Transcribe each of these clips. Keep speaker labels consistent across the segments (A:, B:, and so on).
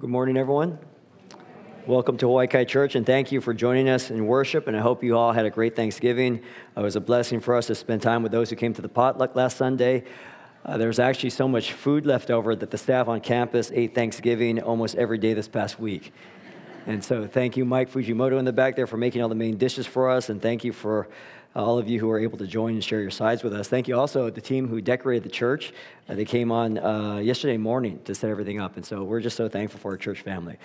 A: Good morning, everyone. Welcome to Hawaii Kai Church, and thank you for joining us in worship. And I hope you all had a great Thanksgiving. It was a blessing for us to spend time with those who came to the potluck last Sunday. Uh, there was actually so much food left over that the staff on campus ate Thanksgiving almost every day this past week. And so, thank you, Mike Fujimoto, in the back there, for making all the main dishes for us. And thank you for all of you who were able to join and share your sides with us. Thank you also the team who decorated the church. Uh, they came on uh, yesterday morning to set everything up. And so, we're just so thankful for our church family.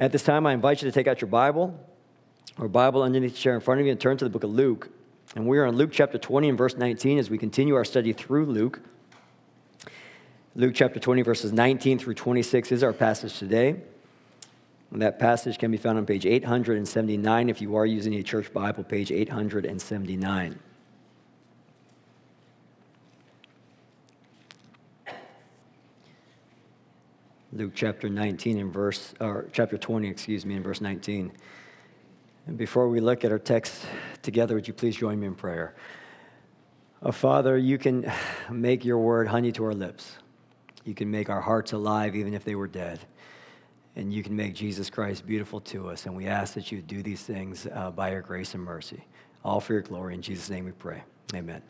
A: At this time, I invite you to take out your Bible or Bible underneath the chair in front of you and turn to the book of Luke. And we are in Luke chapter 20 and verse 19 as we continue our study through Luke. Luke chapter 20, verses 19 through 26 is our passage today. And that passage can be found on page 879 if you are using a church Bible, page 879. Luke chapter 19 and verse, or chapter 20, excuse me, in verse 19. And before we look at our text together, would you please join me in prayer? Oh, Father, you can make your word honey to our lips. You can make our hearts alive even if they were dead. And you can make Jesus Christ beautiful to us. And we ask that you do these things uh, by your grace and mercy. All for your glory. In Jesus' name we pray. Amen.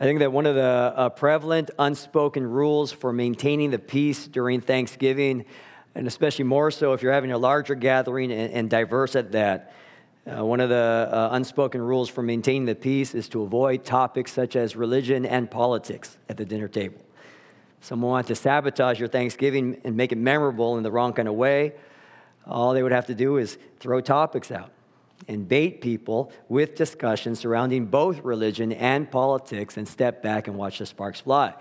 A: I think that one of the uh, prevalent unspoken rules for maintaining the peace during Thanksgiving, and especially more so if you're having a larger gathering and, and diverse at that, uh, one of the uh, unspoken rules for maintaining the peace is to avoid topics such as religion and politics at the dinner table someone wanted to sabotage your Thanksgiving and make it memorable in the wrong kind of way, all they would have to do is throw topics out and bait people with discussions surrounding both religion and politics and step back and watch the sparks fly.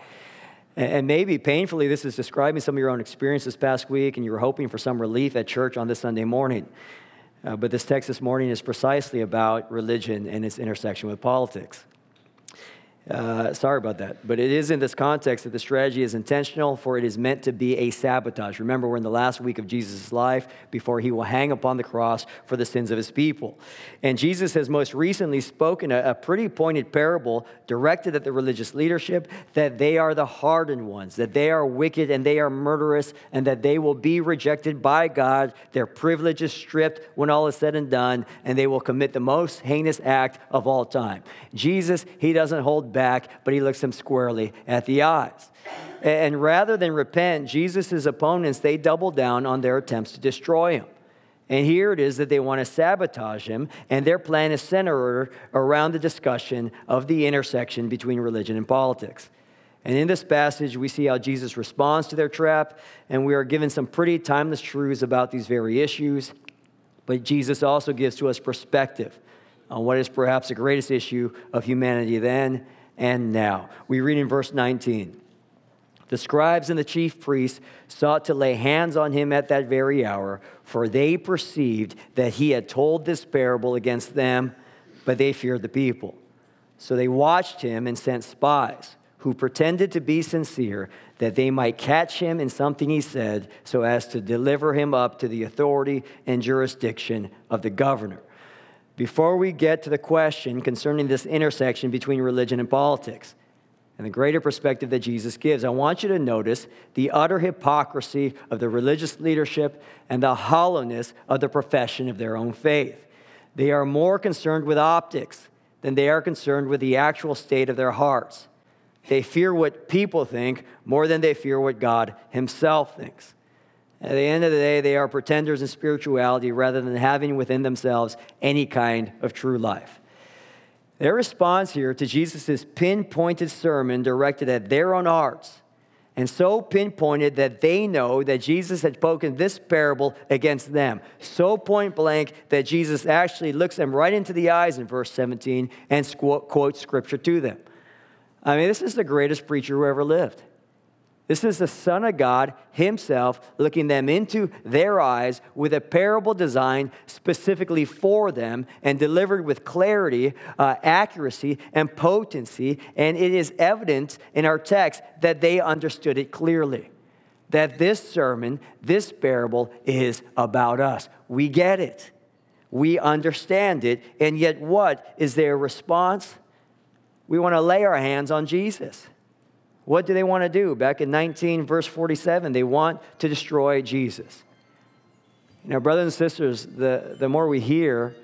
A: And maybe painfully, this is describing some of your own experience this past week, and you were hoping for some relief at church on this Sunday morning. Uh, but this text this morning is precisely about religion and its intersection with politics. Uh, sorry about that. But it is in this context that the strategy is intentional, for it is meant to be a sabotage. Remember, we're in the last week of Jesus' life before he will hang upon the cross for the sins of his people. And Jesus has most recently spoken a, a pretty pointed parable directed at the religious leadership that they are the hardened ones, that they are wicked and they are murderous, and that they will be rejected by God. Their privilege is stripped when all is said and done, and they will commit the most heinous act of all time. Jesus, he doesn't hold back, but he looks them squarely at the eyes. And rather than repent, Jesus' opponents, they double down on their attempts to destroy him. And here it is that they want to sabotage him, and their plan is centered around the discussion of the intersection between religion and politics. And in this passage, we see how Jesus responds to their trap, and we are given some pretty timeless truths about these very issues. But Jesus also gives to us perspective on what is perhaps the greatest issue of humanity then and now. We read in verse 19 The scribes and the chief priests sought to lay hands on him at that very hour, for they perceived that he had told this parable against them, but they feared the people. So they watched him and sent spies who pretended to be sincere that they might catch him in something he said so as to deliver him up to the authority and jurisdiction of the governor before we get to the question concerning this intersection between religion and politics and the greater perspective that Jesus gives, I want you to notice the utter hypocrisy of the religious leadership and the hollowness of the profession of their own faith. They are more concerned with optics than they are concerned with the actual state of their hearts. They fear what people think more than they fear what God Himself thinks. At the end of the day, they are pretenders in spirituality rather than having within themselves any kind of true life. Their response here to Jesus' pinpointed sermon directed at their own hearts, and so pinpointed that they know that Jesus had spoken this parable against them. So point blank that Jesus actually looks them right into the eyes in verse 17 and quotes scripture to them. I mean, this is the greatest preacher who ever lived. This is the Son of God Himself looking them into their eyes with a parable designed specifically for them and delivered with clarity, uh, accuracy, and potency. And it is evident in our text that they understood it clearly. That this sermon, this parable, is about us. We get it, we understand it. And yet, what is their response? We want to lay our hands on Jesus. What do they want to do? Back in 19, verse 47, they want to destroy Jesus. Know, brothers and sisters, the, the more we hear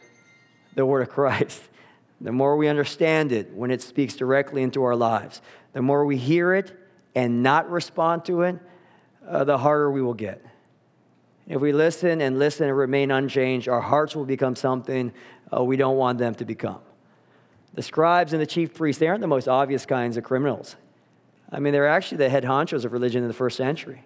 A: the word of Christ, the more we understand it when it speaks directly into our lives, the more we hear it and not respond to it, uh, the harder we will get. If we listen and listen and remain unchanged, our hearts will become something uh, we don't want them to become. The scribes and the chief priests, they aren't the most obvious kinds of criminals. I mean, they're actually the head honchos of religion in the first century.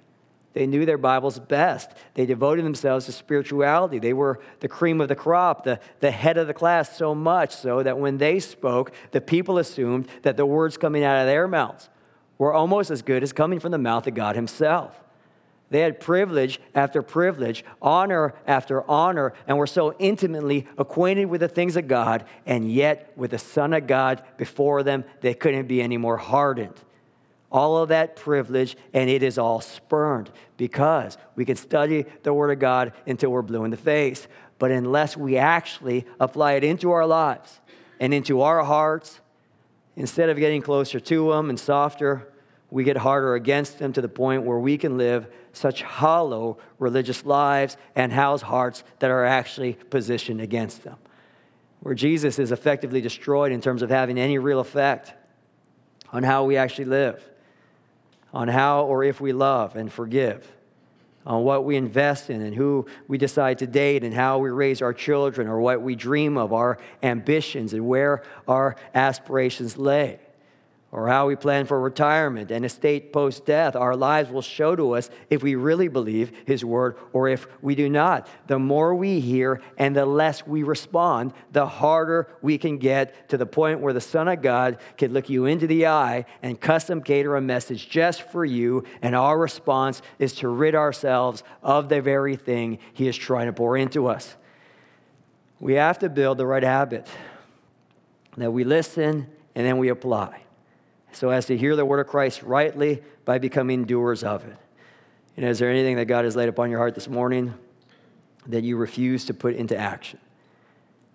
A: They knew their Bibles best. They devoted themselves to spirituality. They were the cream of the crop, the, the head of the class, so much so that when they spoke, the people assumed that the words coming out of their mouths were almost as good as coming from the mouth of God Himself. They had privilege after privilege, honor after honor, and were so intimately acquainted with the things of God, and yet with the Son of God before them, they couldn't be any more hardened all of that privilege, and it is all spurned because we can study the Word of God until we're blue in the face. But unless we actually apply it into our lives and into our hearts, instead of getting closer to them and softer, we get harder against them to the point where we can live such hollow religious lives and house hearts that are actually positioned against them. Where Jesus is effectively destroyed in terms of having any real effect on how we actually live on how or if we love and forgive, on what we invest in and who we decide to date and how we raise our children or what we dream of, our ambitions and where our aspirations lay or how we plan for retirement and estate post death. Our lives will show to us if we really believe His word or if we do not. The more we hear and the less we respond, the harder we can get to the point where the Son of God can look you into the eye and custom cater a message just for you. And our response is to rid ourselves of the very thing He is trying to pour into us. We have to build the right habit that we listen and then we apply so as to hear the word of Christ rightly by becoming doers of it. And is there anything that God has laid upon your heart this morning that you refuse to put into action?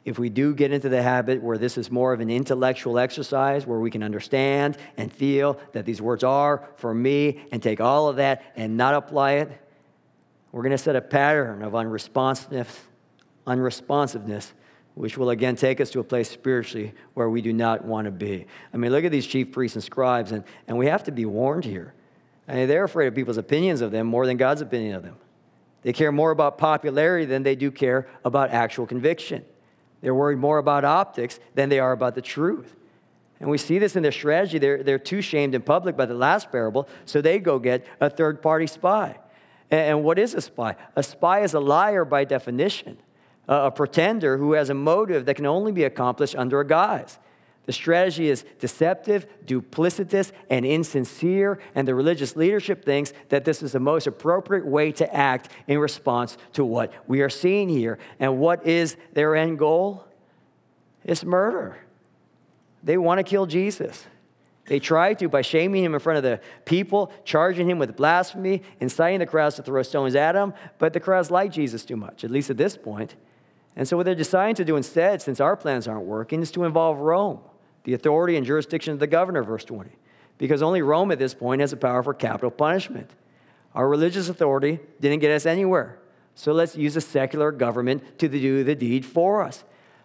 A: If we do get into the habit where this is more of an intellectual exercise, where we can understand and feel that these words are for me and take all of that and not apply it, we're going to set a pattern of unresponsiveness, unresponsiveness which will again take us to a place spiritually where we do not want to be. I mean, look at these chief priests and scribes, and, and we have to be warned here. I mean, they're afraid of people's opinions of them more than God's opinion of them. They care more about popularity than they do care about actual conviction. They're worried more about optics than they are about the truth. And we see this in their strategy. They're, they're too shamed in public by the last parable, so they go get a third party spy. And, and what is a spy? A spy is a liar by definition a pretender who has a motive that can only be accomplished under a guise. The strategy is deceptive, duplicitous, and insincere, and the religious leadership thinks that this is the most appropriate way to act in response to what we are seeing here. And what is their end goal? It's murder. They want to kill Jesus. They try to by shaming him in front of the people, charging him with blasphemy, inciting the crowds to throw stones at him, but the crowds like Jesus too much, at least at this point. And so, what they're deciding to do instead, since our plans aren't working, is to involve Rome, the authority and jurisdiction of the governor, verse 20. Because only Rome at this point has the power for capital punishment. Our religious authority didn't get us anywhere. So let's use a secular government to do the deed for us.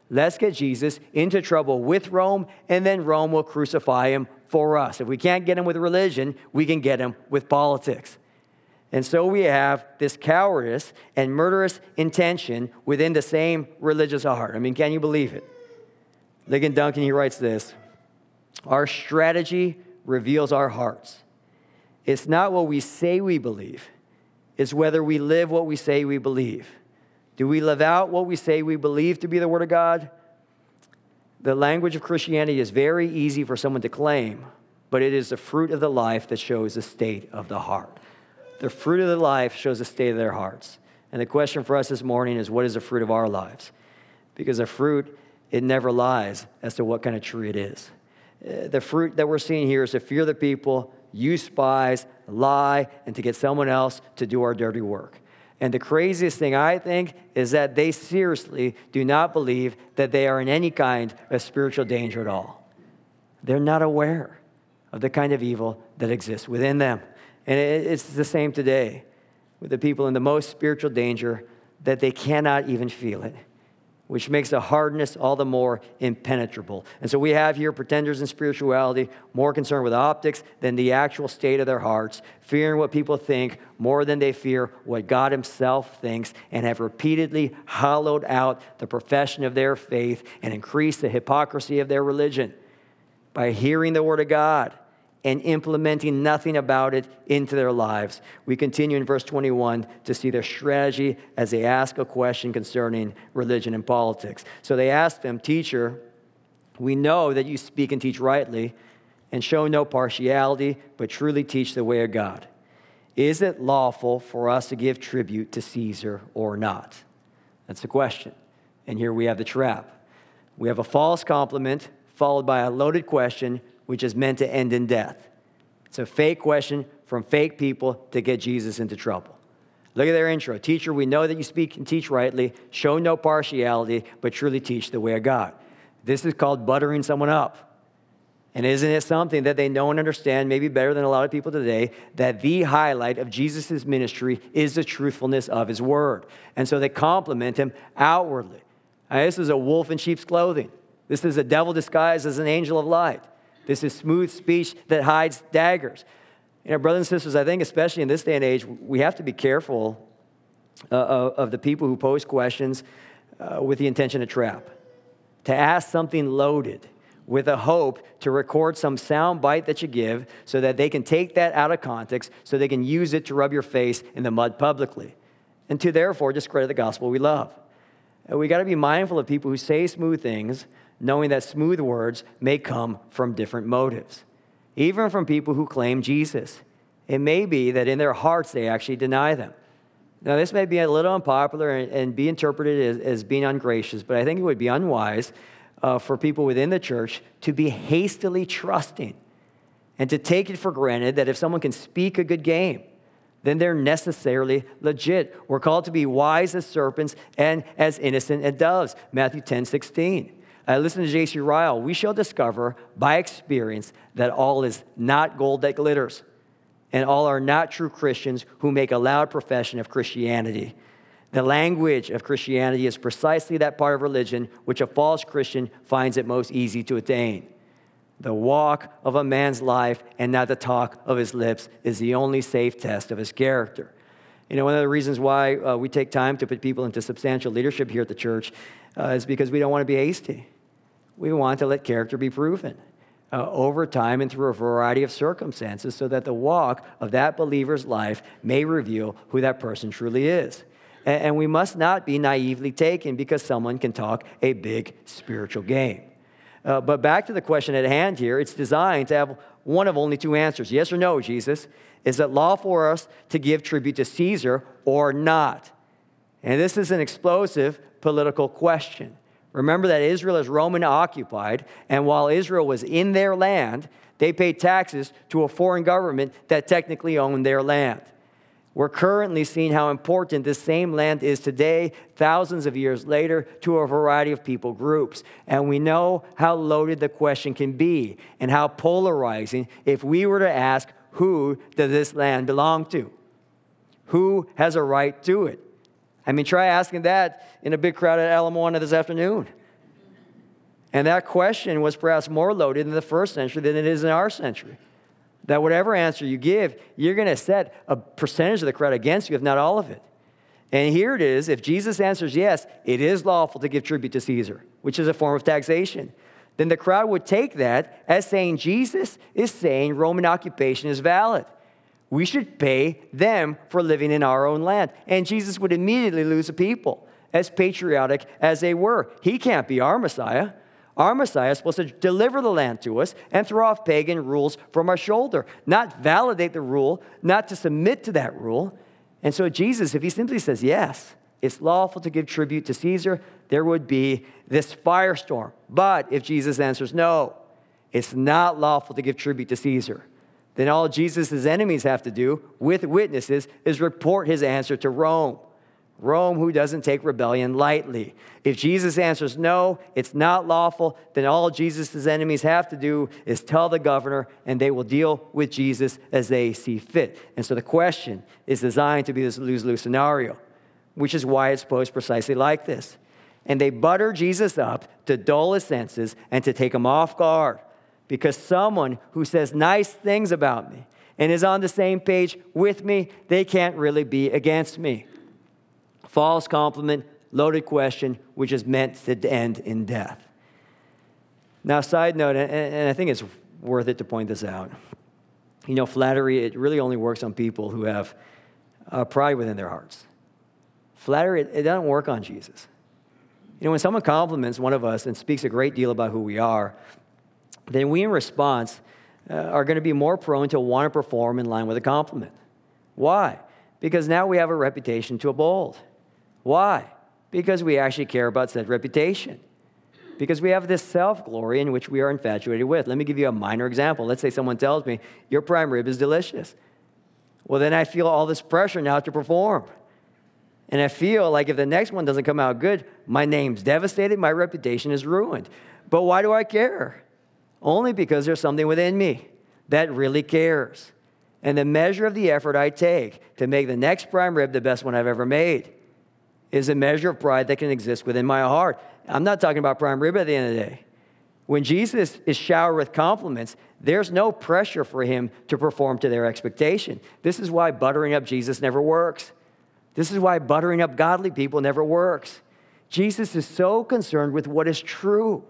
A: Let's get Jesus into trouble with Rome, and then Rome will crucify him for us. If we can't get him with religion, we can get him with politics. And so we have this cowardice and murderous intention within the same religious heart. I mean, can you believe it? Ligon Duncan, he writes this Our strategy reveals our hearts. It's not what we say we believe, it's whether we live what we say we believe. Do we live out what we say we believe to be the Word of God? The language of Christianity is very easy for someone to claim, but it is the fruit of the life that shows the state of the heart. The fruit of their life shows the state of their hearts. And the question for us this morning is what is the fruit of our lives? Because the fruit, it never lies as to what kind of tree it is. Uh, the fruit that we're seeing here is to fear the people, use spies, lie, and to get someone else to do our dirty work. And the craziest thing I think is that they seriously do not believe that they are in any kind of spiritual danger at all. They're not aware of the kind of evil that exists within them. And it's the same today with the people in the most spiritual danger that they cannot even feel it which makes the hardness all the more impenetrable. And so we have here pretenders in spirituality, more concerned with optics than the actual state of their hearts, fearing what people think more than they fear what God Himself thinks, and have repeatedly hollowed out the profession of their faith and increased the hypocrisy of their religion by hearing the Word of God and implementing nothing about it into their lives. We continue in verse 21 to see their strategy as they ask a question concerning religion and politics. So they ask them, Teacher, we know that you speak and teach rightly and show no partiality, but truly teach the way of God. Is it lawful for us to give tribute to Caesar or not? That's the question. And here we have the trap. We have a false compliment followed by a loaded question which is meant to end in death. It's a fake question from fake people to get Jesus into trouble. Look at their intro. Teacher, we know that you speak and teach rightly, show no partiality, but truly teach the way of God. This is called buttering someone up. And isn't it something that they know and understand, maybe better than a lot of people today, that the highlight of Jesus' ministry is the truthfulness of his word? And so they compliment him outwardly. Now, this is a wolf in sheep's clothing. This is a devil disguised as an angel of light. This is smooth speech that hides daggers. You know, brothers and sisters, I think especially in this day and age, we have to be careful uh, of the people who pose questions uh, with the intention to trap, to ask something loaded with a hope to record some sound bite that you give so that they can take that out of context so they can use it to rub your face in the mud publicly and to therefore discredit the gospel we love. And we got to be mindful of people who say smooth things knowing that smooth words may come from different motives, even from people who claim Jesus. It may be that in their hearts they actually deny them. Now, this may be a little unpopular and, and be interpreted as, as, being ungracious, but I think it would be unwise uh, for people within the church to be hastily trusting and to take it for granted that if someone can speak a good game, then they're necessarily legit. We're called to be wise as serpents and as innocent as doves. Matthew 10 16. Uh, listen to J.C. Ryle. We shall discover by experience that all is not gold that glitters, and all are not true Christians who make a loud profession of Christianity. The language of Christianity is precisely that part of religion which a false Christian finds it most easy to attain. The walk of a man's life and not the talk of his lips is the only safe test of his character. You know, one of the reasons why uh, we take time to put people into substantial leadership here at the church uh, is because we don't want to be hasty. We want to let character be proven uh, over time and through a variety of circumstances so that the walk of that believer's life may reveal who that person truly is. And, and we must not be naively taken because someone can talk a big spiritual game. Uh, but back to the question at hand here, it's designed to have one of only two answers yes or no, Jesus. Is it lawful for us to give tribute to Caesar or not? And this is an explosive political question. Remember that Israel is Roman occupied, and while Israel was in their land, they paid taxes to a foreign government that technically owned their land. We're currently seeing how important this same land is today, thousands of years later, to a variety of people groups. And we know how loaded the question can be and how polarizing if we were to ask, who does this land belong to? Who has a right to it? I mean, try asking that in a big crowd at Ala Moana this afternoon. And that question was perhaps more loaded in the first century than it is in our century. That whatever answer you give, you're going to set a percentage of the crowd against you, if not all of it. And here it is if Jesus answers yes, it is lawful to give tribute to Caesar, which is a form of taxation. Then the crowd would take that as saying Jesus is saying Roman occupation is valid we should pay them for living in our own land. And Jesus would immediately lose a people, as patriotic as they were. He can't be our Messiah. Our Messiah is supposed to deliver the land to us and throw off pagan rules from our shoulder, not validate the rule, not to submit to that rule. And so, Jesus, if he simply says, yes, it's lawful to give tribute to Caesar, there would be this firestorm. But if Jesus answers, no, it's not lawful to give tribute to Caesar, then all Jesus' enemies have to do with witnesses is report his answer to Rome. Rome, who doesn't take rebellion lightly. If Jesus answers no, it's not lawful, then all Jesus' enemies have to do is tell the governor, and they will deal with Jesus as they see fit. And so the question is designed to be this lose lose scenario, which is why it's posed precisely like this. And they butter Jesus up to dull his senses and to take him off guard because someone who says nice things about me and is on the same page with me, they can't really be against me false compliment, loaded question, which is meant to end in death. Now, side note, and I think it's worth it to point this out. You know, flattery, it really only works on people who have uh, pride within their hearts. Flattery, it, it doesn't work on Jesus. You know, when someone compliments one of us and speaks a great deal about who we are, then we, in response, uh, are going to be more prone to want to perform in line with a compliment. Why? Because now we have a reputation to uphold. Why? Because we actually care about said reputation. Because we have this self glory in which we are infatuated with. Let me give you a minor example. Let's say someone tells me, Your prime rib is delicious. Well, then I feel all this pressure now to perform. And I feel like if the next one doesn't come out good, my name's devastated, my reputation is ruined. But why do I care? Only because there's something within me that really cares. And the measure of the effort I take to make the next prime rib the best one I've ever made is a measure of pride that can exist within my heart. I'm not talking about prime rib at the end of the day. When Jesus is showered with compliments, there's no pressure for him to perform to their expectation. This is why buttering up Jesus never works. This is why buttering up godly people never works. Jesus is so concerned with what is true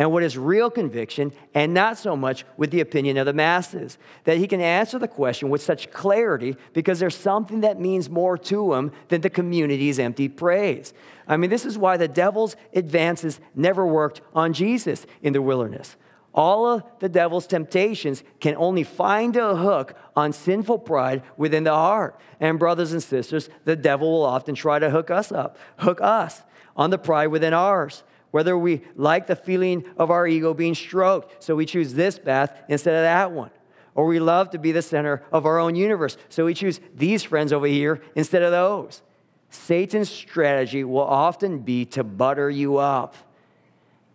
A: and what is real conviction, and not so much with the opinion of the masses. That he can answer the question with such clarity because there's something that means more to him than the community's empty praise. I mean, this is why the devil's advances never worked on Jesus in the wilderness. All of the devil's temptations can only find a hook on sinful pride within the heart. And, brothers and sisters, the devil will often try to hook us up, hook us on the pride within ours whether we like the feeling of our ego being stroked, so we choose this path instead of that one. Or we love to be the center of our own universe, so we choose these friends over here instead of those. Satan's strategy will often be to butter you up.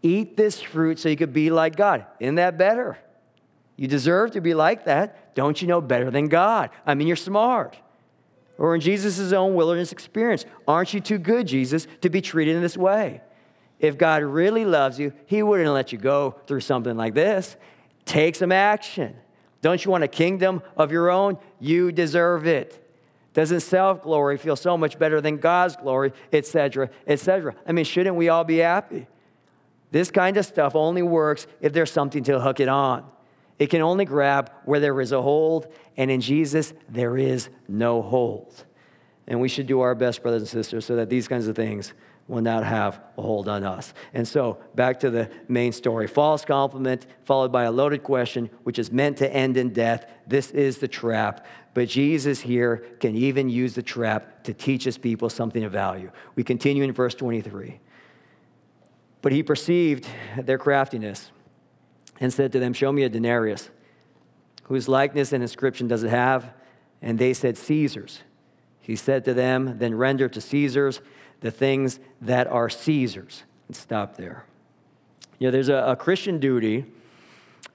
A: Eat this fruit so you could be like God. Isn't that better? You deserve to be like that. Don't you know better than God? I mean, you're smart. Or in Jesus' own wilderness experience, aren't you too good, Jesus, to be treated in this way? If God really loves you, He wouldn't let you go through something like this. Take some action. Don't you want a kingdom of your own? You deserve it. Doesn't self glory feel so much better than God's glory, etc., etc.? I mean, shouldn't we all be happy? This kind of stuff only works if there's something to hook it on. It can only grab where there is a hold, and in Jesus, there is no hold. And we should do our best, brothers and sisters, so that these kinds of things will not have a hold on us. And so, back to the main story false compliment, followed by a loaded question, which is meant to end in death. This is the trap. But Jesus here can even use the trap to teach his people something of value. We continue in verse 23. But he perceived their craftiness and said to them, Show me a denarius. Whose likeness and inscription does it have? And they said, Caesar's. He said to them, Then render to Caesar's the things that are Caesar's. And stop there. You know, there's a, a Christian duty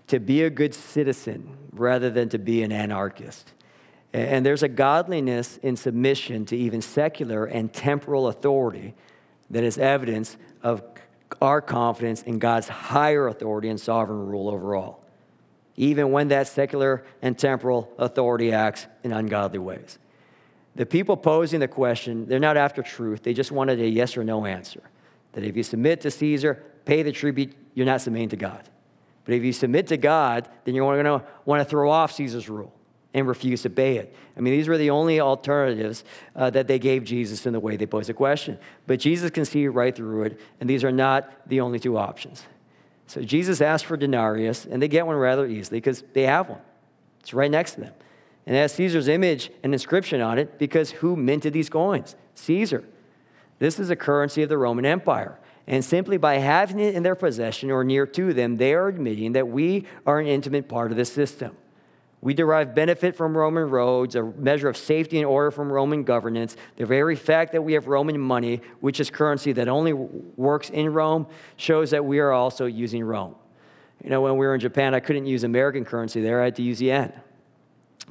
A: to be a good citizen rather than to be an anarchist. And there's a godliness in submission to even secular and temporal authority that is evidence of our confidence in God's higher authority and sovereign rule over all, even when that secular and temporal authority acts in ungodly ways. The people posing the question, they're not after truth. They just wanted a yes or no answer. That if you submit to Caesar, pay the tribute, you're not submitting to God. But if you submit to God, then you're going to want to throw off Caesar's rule and refuse to pay it. I mean, these were the only alternatives uh, that they gave Jesus in the way they posed the question. But Jesus can see right through it, and these are not the only two options. So Jesus asked for denarius, and they get one rather easily because they have one. It's right next to them and has Caesar's image and inscription on it because who minted these coins? Caesar. This is a currency of the Roman Empire. And simply by having it in their possession or near to them, they are admitting that we are an intimate part of this system. We derive benefit from Roman roads, a measure of safety and order from Roman governance. The very fact that we have Roman money, which is currency that only works in Rome, shows that we are also using Rome. You know, when we were in Japan, I couldn't use American currency there, I had to use yen.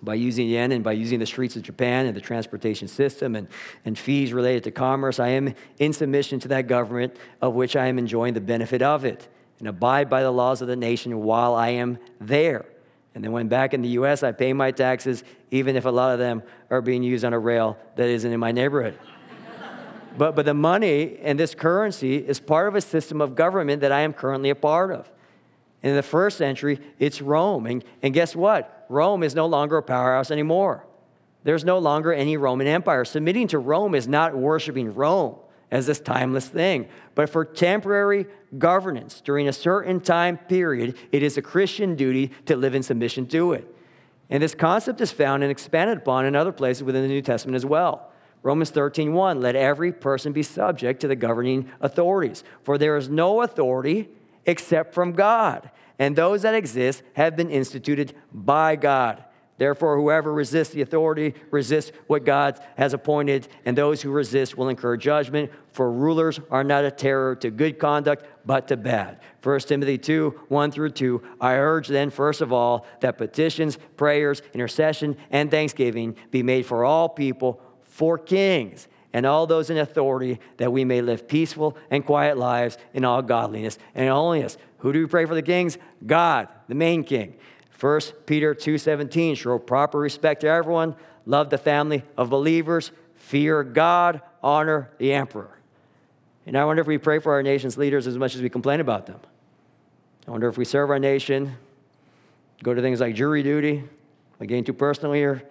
A: By using yen and by using the streets of Japan and the transportation system and, and fees related to commerce, I am in submission to that government of which I am enjoying the benefit of it and abide by the laws of the nation while I am there. And then when back in the US, I pay my taxes, even if a lot of them are being used on a rail that isn't in my neighborhood. but, but the money and this currency is part of a system of government that I am currently a part of. In the first century, it's Rome. And, and guess what? Rome is no longer a powerhouse anymore. There's no longer any Roman Empire. Submitting to Rome is not worshiping Rome as this timeless thing, but for temporary governance during a certain time period, it is a Christian duty to live in submission to it. And this concept is found and expanded upon in other places within the New Testament as well. Romans 13:1 let every person be subject to the governing authorities for there is no authority except from God. And those that exist have been instituted by God. Therefore, whoever resists the authority resists what God has appointed, and those who resist will incur judgment. For rulers are not a terror to good conduct, but to bad. 1 Timothy 2 1 through 2. I urge then, first of all, that petitions, prayers, intercession, and thanksgiving be made for all people, for kings and all those in authority, that we may live peaceful and quiet lives in all godliness and holiness. Who do we pray for the kings? God, the main king. 1 Peter 2:17 show proper respect to everyone, love the family of believers, fear God, honor the emperor. And I wonder if we pray for our nation's leaders as much as we complain about them. I wonder if we serve our nation, go to things like jury duty, I'm getting too personal here,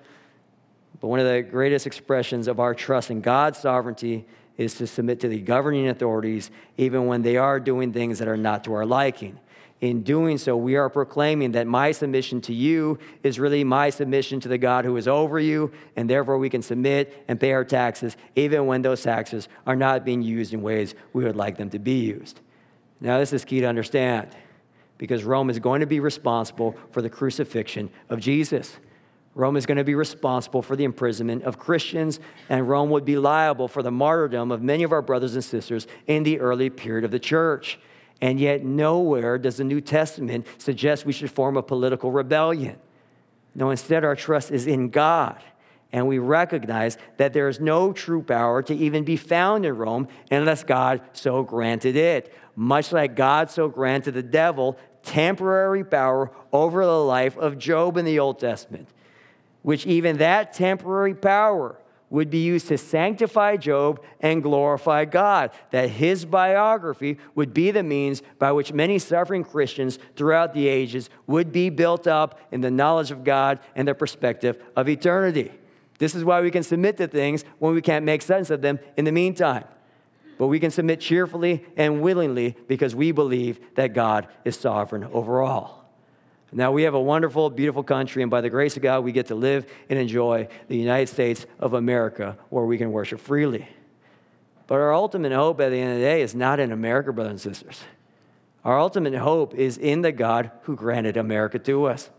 A: but one of the greatest expressions of our trust in God's sovereignty is to submit to the governing authorities, even when they are doing things that are not to our liking. In doing so, we are proclaiming that my submission to you is really my submission to the God who is over you, and therefore we can submit and pay our taxes, even when those taxes are not being used in ways we would like them to be used. Now, this is key to understand because Rome is going to be responsible for the crucifixion of Jesus. Rome is going to be responsible for the imprisonment of Christians, and Rome would be liable for the martyrdom of many of our brothers and sisters in the early period of the church. And yet, nowhere does the New Testament suggest we should form a political rebellion. No, instead, our trust is in God. And we recognize that there is no true power to even be found in Rome unless God so granted it. Much like God so granted the devil temporary power over the life of Job in the Old Testament which even that temporary power would be used to sanctify Job and glorify God, that his biography would be the means by which many suffering Christians throughout the ages would be built up in the knowledge of God and the perspective of eternity. This is why we can submit to things when we can't make sense of them in the meantime. But we can submit cheerfully and willingly because we believe that God is sovereign over all. Now, we have a wonderful, beautiful country, and by the grace of God, we get to live and enjoy the United States of America where we can worship freely. But our ultimate hope at the end of the day is not in America, brothers and sisters. Our ultimate hope is in the God who granted America to us.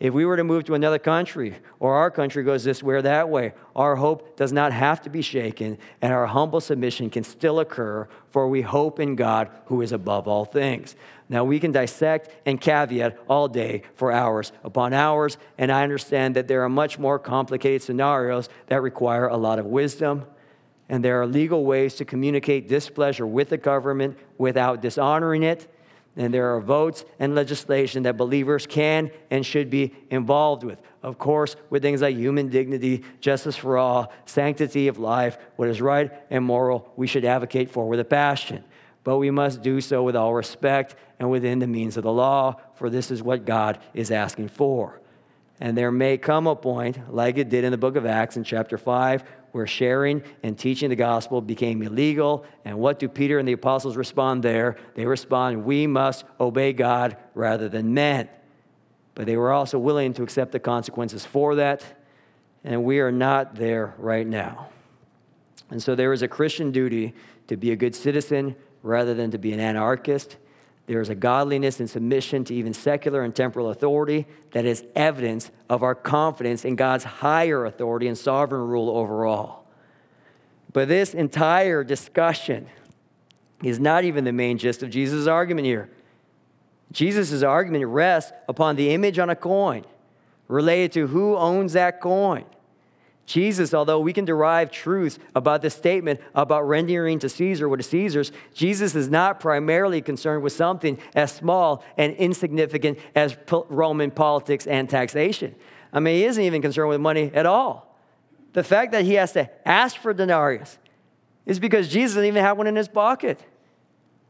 A: If we were to move to another country or our country goes this way or that way, our hope does not have to be shaken and our humble submission can still occur, for we hope in God who is above all things. Now, we can dissect and caveat all day for hours upon hours, and I understand that there are much more complicated scenarios that require a lot of wisdom, and there are legal ways to communicate displeasure with the government without dishonoring it and there are votes and legislation that believers can and should be involved with. Of course, with things like human dignity, justice for all, sanctity of life, what is right and moral, we should advocate for with a passion. But we must do so with all respect and within the means of the law, for this is what God is asking for. And there may come a point, like it did in the book of Acts in chapter 5, where sharing and teaching the gospel became illegal. And what do Peter and the apostles respond there? They respond, We must obey God rather than men. But they were also willing to accept the consequences for that. And we are not there right now. And so there is a Christian duty to be a good citizen rather than to be an anarchist. There is a godliness and submission to even secular and temporal authority that is evidence of our confidence in God's higher authority and sovereign rule over all. But this entire discussion is not even the main gist of Jesus' argument here. Jesus' argument rests upon the image on a coin related to who owns that coin. Jesus, although we can derive truths about the statement about rendering to Caesar what is Caesar's, Jesus is not primarily concerned with something as small and insignificant as Roman politics and taxation. I mean, he isn't even concerned with money at all. The fact that he has to ask for denarius is because Jesus doesn't even have one in his pocket.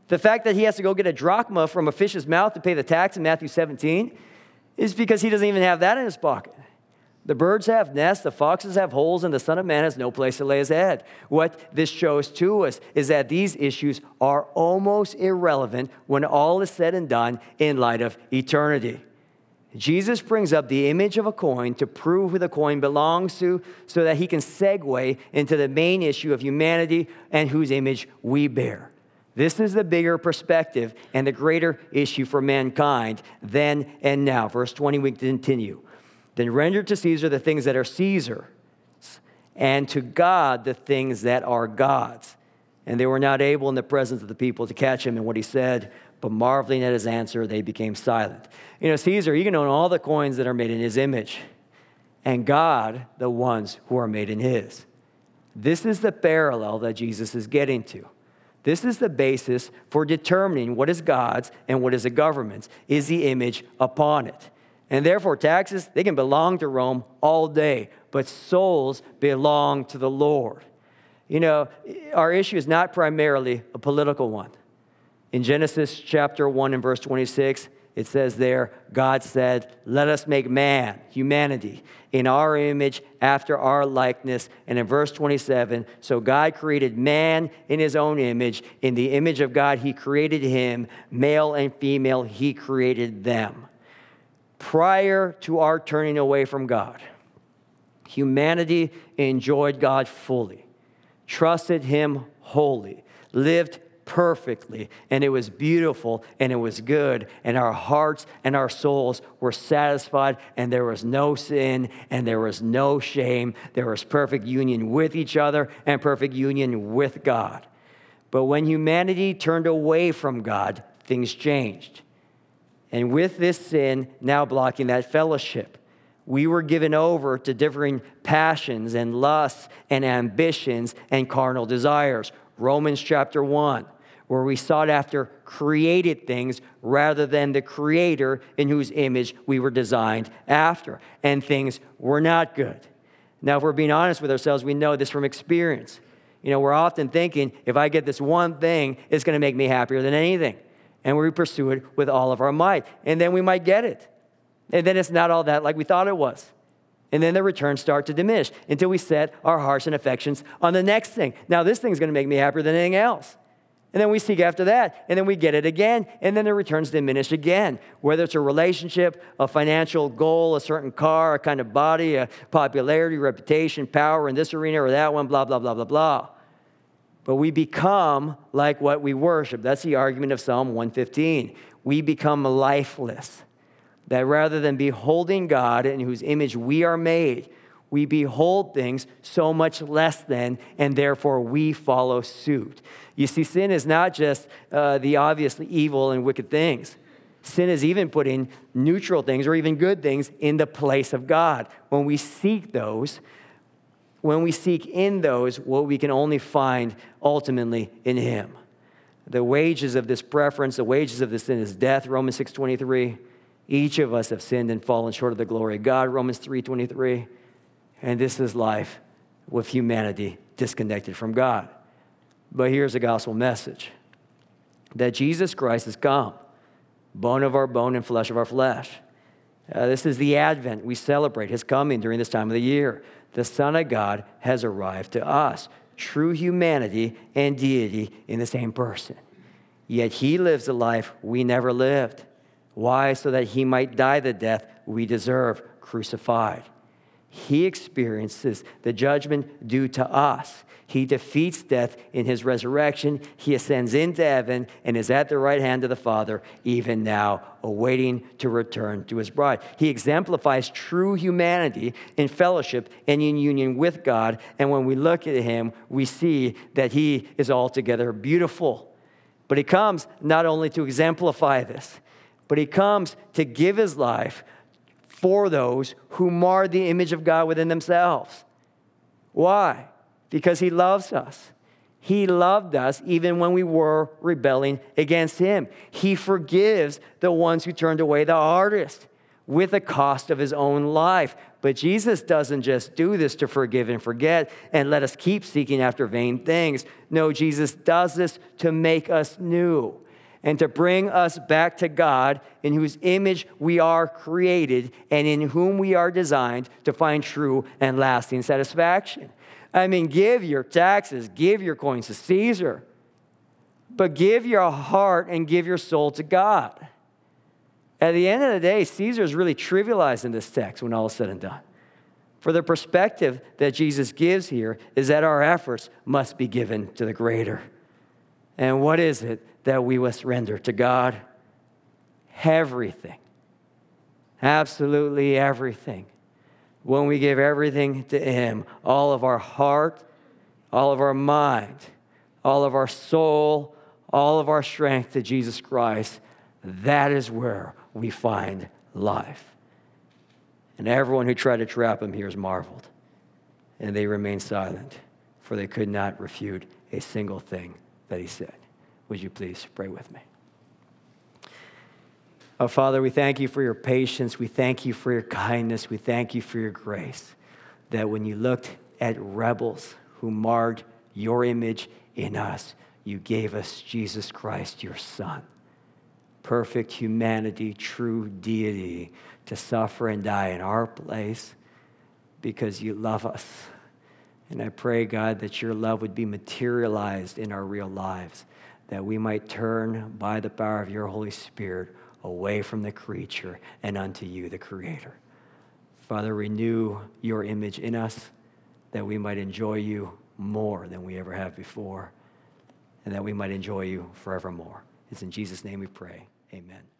A: The fact that he has to go get a drachma from a fish's mouth to pay the tax in Matthew 17 is because he doesn't even have that in his pocket. The birds have nests, the foxes have holes, and the Son of Man has no place to lay his head. What this shows to us is that these issues are almost irrelevant when all is said and done in light of eternity. Jesus brings up the image of a coin to prove who the coin belongs to so that he can segue into the main issue of humanity and whose image we bear. This is the bigger perspective and the greater issue for mankind then and now. Verse 20, we continue. Then render to Caesar the things that are Caesar's, and to God the things that are God's. And they were not able in the presence of the people to catch him in what he said, but marveling at his answer, they became silent. You know, Caesar, you can own all the coins that are made in his image, and God, the ones who are made in his. This is the parallel that Jesus is getting to. This is the basis for determining what is God's and what is a government's, is the image upon it. And therefore, taxes, they can belong to Rome all day, but souls belong to the Lord. You know, our issue is not primarily a political one. In Genesis chapter 1 and verse 26, it says there, God said, Let us make man, humanity, in our image, after our likeness. And in verse 27, so God created man in his own image. In the image of God, he created him, male and female, he created them prior to our turning away from God. Humanity enjoyed God fully, trusted Him wholly, lived perfectly, and it was beautiful and it was good, and our hearts and our souls were satisfied, and there was no sin and there was no shame. There was perfect union with each other and perfect union with God. But when humanity turned away from God, things changed. And with this sin now blocking that fellowship, we were given over to differing passions and lusts and ambitions and carnal desires. Romans chapter 1, where we sought after created things rather than the creator in whose image we were designed after. And things were not good. Now, if we're being honest with ourselves, we know this from experience. You know, we're often thinking if I get this one thing, it's going to make me happier than anything and we pursue it with all of our might. And then we might get it. And then it's not all that like we thought it was. And then the returns start to diminish until we set our hearts and affections on the next thing. Now, this thing's going to make me happier than anything else. And then we seek after that, and then we get it again, and then the returns diminish again. Whether it's a relationship, a financial goal, a certain car, a kind of body, a popularity, reputation, power in this arena or that one, blah, blah, blah, blah, blah but we become like what we worship. That's the argument of Psalm 115. We become lifeless. That rather than beholding God in whose image we are made, we behold things so much less than, and therefore we follow suit. You see, sin is not just uh, the obviously evil and wicked things. Sin is even putting neutral things or even good things in the place of God. When we seek those, when we seek in those what we can only find ultimately in him. The wages of this preference the wages of this sin is death romans 6.23 each of us have sinned and fallen short of the glory of god romans 3.23 and this is life with humanity disconnected from god. But here's the gospel message. That jesus christ has come bone of our bone and flesh of our flesh uh, this is the advent we celebrate his coming during this time of the year the Son of God has arrived to us. True humanity and deity in the same person. Yet he lives a life we never lived. Why? So that he might die the death we deserve, crucified. He experiences the judgment due to us. He defeats death in his resurrection. He ascends into heaven and is at the right hand of the Father, even now, awaiting to return to his bride. He exemplifies true humanity in fellowship and in union with God. And when we look at him, we see that he is altogether beautiful. But he comes not only to exemplify this, but he comes to give his life for those who mar the image of God within themselves. Why? Because He loves us. He loved us even when we were rebelling against Him. He forgives the ones who turned away the hardest with the cost of His own life. But Jesus doesn't just do this to forgive and forget and let us keep seeking after vain things. No, Jesus does this to make us new and to bring us back to God, in whose image we are created and in whom we are designed to find true and lasting satisfaction. I mean, give your taxes, give your coins to Caesar, but give your heart and give your soul to God. At the end of the day, Caesar is really trivialized in this text when all is said and done. For the perspective that Jesus gives here is that our efforts must be given to the greater. And what is it that we must render to God? Everything. Absolutely everything. When we give everything to Him, all of our heart, all of our mind, all of our soul, all of our strength to Jesus Christ, that is where we find life. And everyone who tried to trap him here is marveled. And they remained silent, for they could not refute a single thing that he said. Would you please pray with me? Oh, Father, we thank you for your patience. We thank you for your kindness. We thank you for your grace. That when you looked at rebels who marred your image in us, you gave us Jesus Christ, your Son. Perfect humanity, true deity, to suffer and die in our place because you love us. And I pray, God, that your love would be materialized in our real lives that we might turn by the power of your Holy Spirit away from the creature and unto you, the Creator. Father, renew your image in us that we might enjoy you more than we ever have before and that we might enjoy you forevermore. It's in Jesus' name we pray. Amen.